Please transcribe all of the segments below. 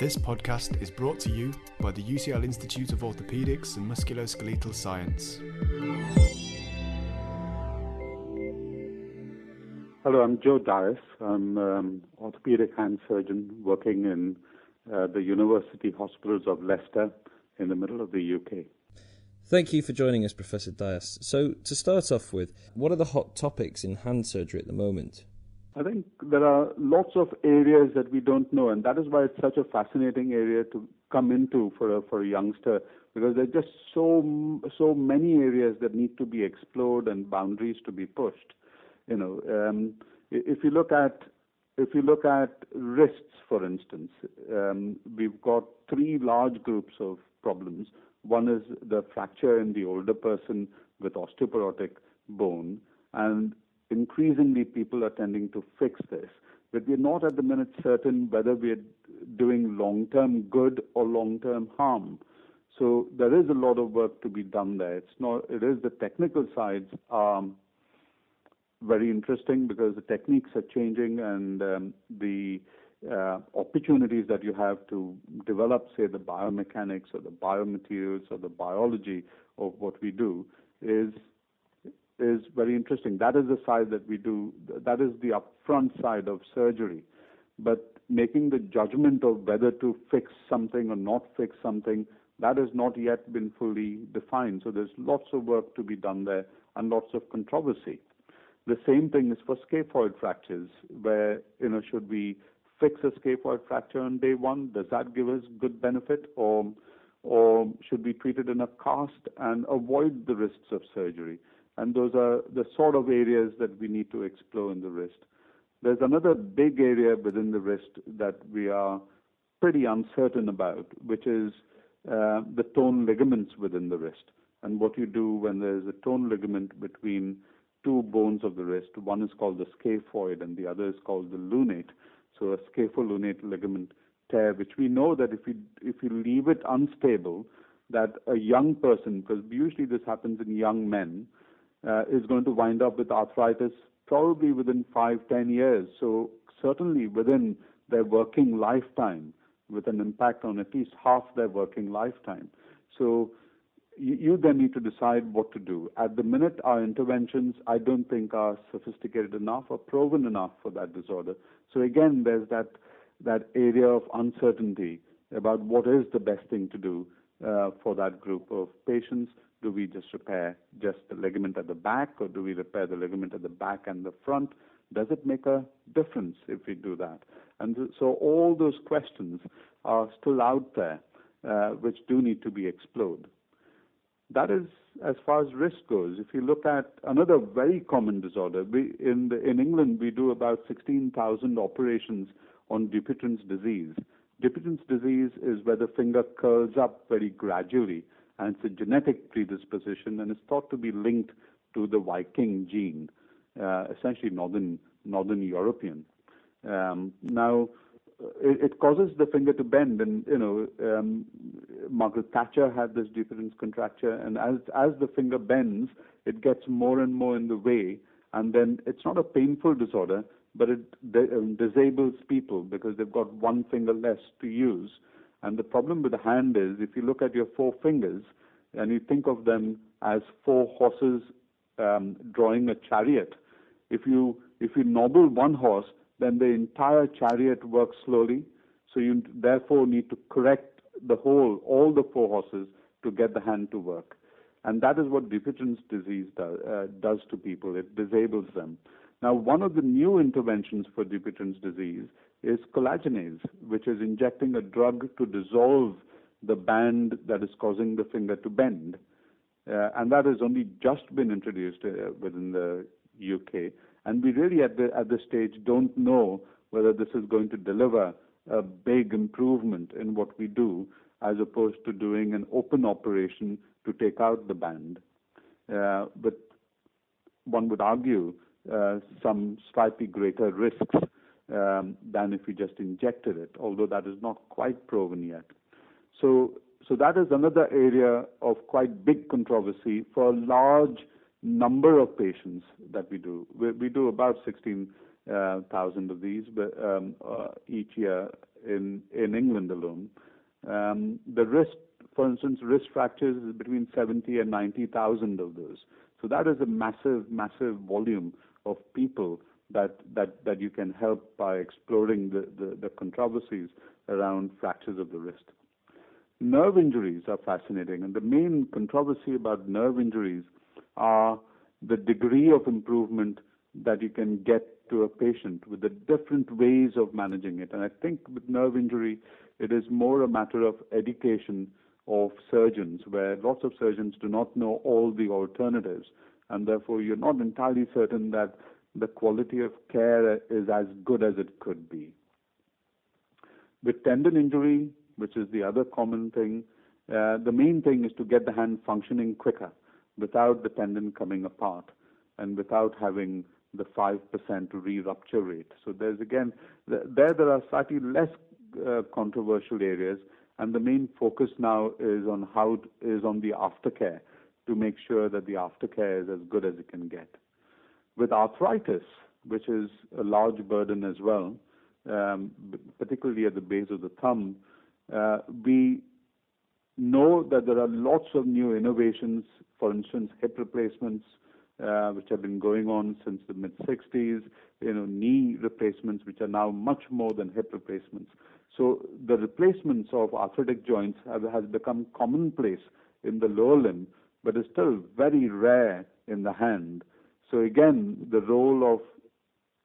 This podcast is brought to you by the UCL Institute of Orthopaedics and Musculoskeletal Science. Hello, I'm Joe Dias. I'm um, orthopedic hand surgeon working in uh, the University Hospitals of Leicester in the middle of the UK. Thank you for joining us, Professor Dias. So, to start off with, what are the hot topics in hand surgery at the moment? I think there are lots of areas that we don't know, and that is why it's such a fascinating area to come into for a, for a youngster because there are just so so many areas that need to be explored and boundaries to be pushed. You know, um, if you look at if you look at wrists, for instance, um, we've got three large groups of problems. One is the fracture in the older person with osteoporotic bone, and increasingly people are tending to fix this. But we're not at the minute certain whether we're doing long term good or long term harm. So there is a lot of work to be done there. It's not. It is the technical sides are very interesting because the techniques are changing and um, the uh, opportunities that you have to develop, say, the biomechanics or the biomaterials or the biology of what we do is is very interesting. That is the side that we do. That is the upfront side of surgery. But making the judgment of whether to fix something or not fix something, that has not yet been fully defined. So there's lots of work to be done there and lots of controversy. The same thing is for scaphoid fractures, where you know should we fix a scaphoid fracture on day one? Does that give us good benefit, or or should we treat it in a cast and avoid the risks of surgery? And those are the sort of areas that we need to explore in the wrist. There's another big area within the wrist that we are pretty uncertain about, which is uh, the torn ligaments within the wrist. And what you do when there's a torn ligament between two bones of the wrist. One is called the scaphoid and the other is called the lunate. So a scapholunate ligament tear, which we know that if you if you leave it unstable, that a young person, because usually this happens in young men, uh, is going to wind up with arthritis probably within five, ten years. So certainly within their working lifetime, with an impact on at least half their working lifetime. So you, you then need to decide what to do. At the minute, our interventions, I don't think are sophisticated enough or proven enough for that disorder. So again, there's that that area of uncertainty about what is the best thing to do uh, for that group of patients do we just repair just the ligament at the back, or do we repair the ligament at the back and the front? Does it make a difference if we do that? And so all those questions are still out there, uh, which do need to be explored. That is as far as risk goes. If you look at another very common disorder, we, in, the, in England we do about 16,000 operations on Dupuytren's disease. Dupuytren's disease is where the finger curls up very gradually and it's a genetic predisposition, and it's thought to be linked to the Viking gene, uh, essentially northern northern European. Um, now, it, it, causes the finger to bend, and you know, um, Margaret Thatcher had this Dupuytren's contracture, and as as the finger bends, it gets more and more in the way, and then it's not a painful disorder, but it um, disables people because they've got one finger less to use and the problem with the hand is if you look at your four fingers and you think of them as four horses um, drawing a chariot, if you if you nobble one horse, then the entire chariot works slowly. So you therefore need to correct the whole, all the four horses to get the hand to work. And that is what Dupuytren's disease does, uh, does to people. It disables them. Now, one of the new interventions for Dupuytren's disease is collagenase, which is injecting a drug to dissolve the band that is causing the finger to bend. Uh, and that has only just been introduced uh, within the UK. And we really, at, the, at this stage, don't know whether this is going to deliver a big improvement in what we do as opposed to doing an open operation to take out the band. Uh, but one would argue uh, some slightly greater risks than if we just injected it, although that is not quite proven yet. So, so that is another area of quite big controversy for a large number of patients that we do. We, do about 16,000 uh, of these um, uh, each year in in England alone. Um, the risk, for instance, wrist fractures is between 70 and 90,000 of those. So that is a massive, massive volume of people that that that you can help by exploring the, the, the controversies around fractures of the wrist. Nerve injuries are fascinating, and the main controversy about nerve injuries are the degree of improvement that you can get to a patient with the different ways of managing it. And I think with nerve injury, it is more a matter of education of surgeons, where lots of surgeons do not know all the alternatives, and therefore you're not entirely certain that the quality of care is as good as it could be. With tendon injury, which is the other common thing, uh, the main thing is to get the hand functioning quicker without the tendon coming apart and without having the 5% re-rupture rate. So there's again, there there are slightly less uh, controversial areas, and the main focus now is on how is on the aftercare to make sure that the aftercare is as good as it can get. With arthritis, which is a large burden as well, um, particularly at the base of the thumb, uh, we know that there are lots of new innovations, for instance, hip replacements, uh, which have been going on since the mid 60s, you know, knee replacements, which are now much more than hip replacements. So the replacements of arthritic joints have, has become commonplace in the lower limb, but is still very rare in the hand. So again, the role of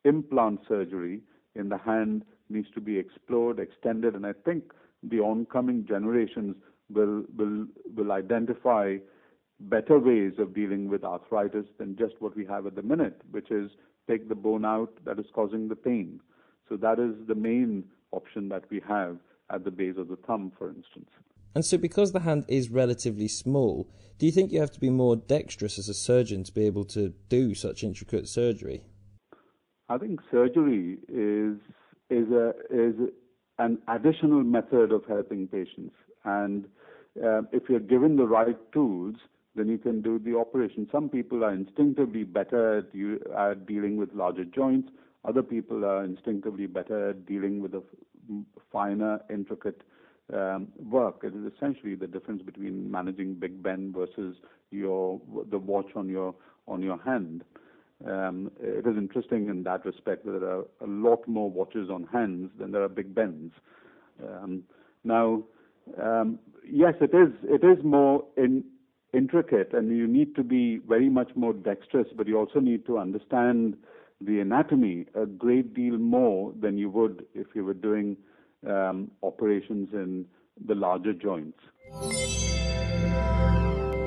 implant surgery in the hand needs to be explored, extended, and I think the oncoming generations will will will identify better ways of dealing with arthritis than just what we have at the minute, which is take the bone out that is causing the pain. So that is the main option that we have at the base of the thumb, for instance. And so, because the hand is relatively small, do you think you have to be more dexterous as a surgeon to be able to do such intricate surgery? I think surgery is is a is an additional method of helping patients, and uh, if you're given the right tools, then you can do the operation. Some people are instinctively better at, you, at dealing with larger joints. Other people are instinctively better at dealing with a finer, intricate um, work. It is essentially the difference between managing Big Ben versus your the watch on your on your hand. Um, it is interesting in that respect that there are a lot more watches on hands than there are Big Bens. Um, now, um, yes, it is it is more in intricate and you need to be very much more dexterous, but you also need to understand the anatomy a great deal more than you would if you were doing um, operations in the larger joints.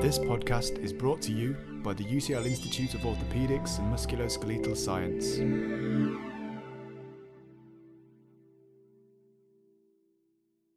This podcast is brought to you by the UCL Institute of Orthopedics and Musculoskeletal Science.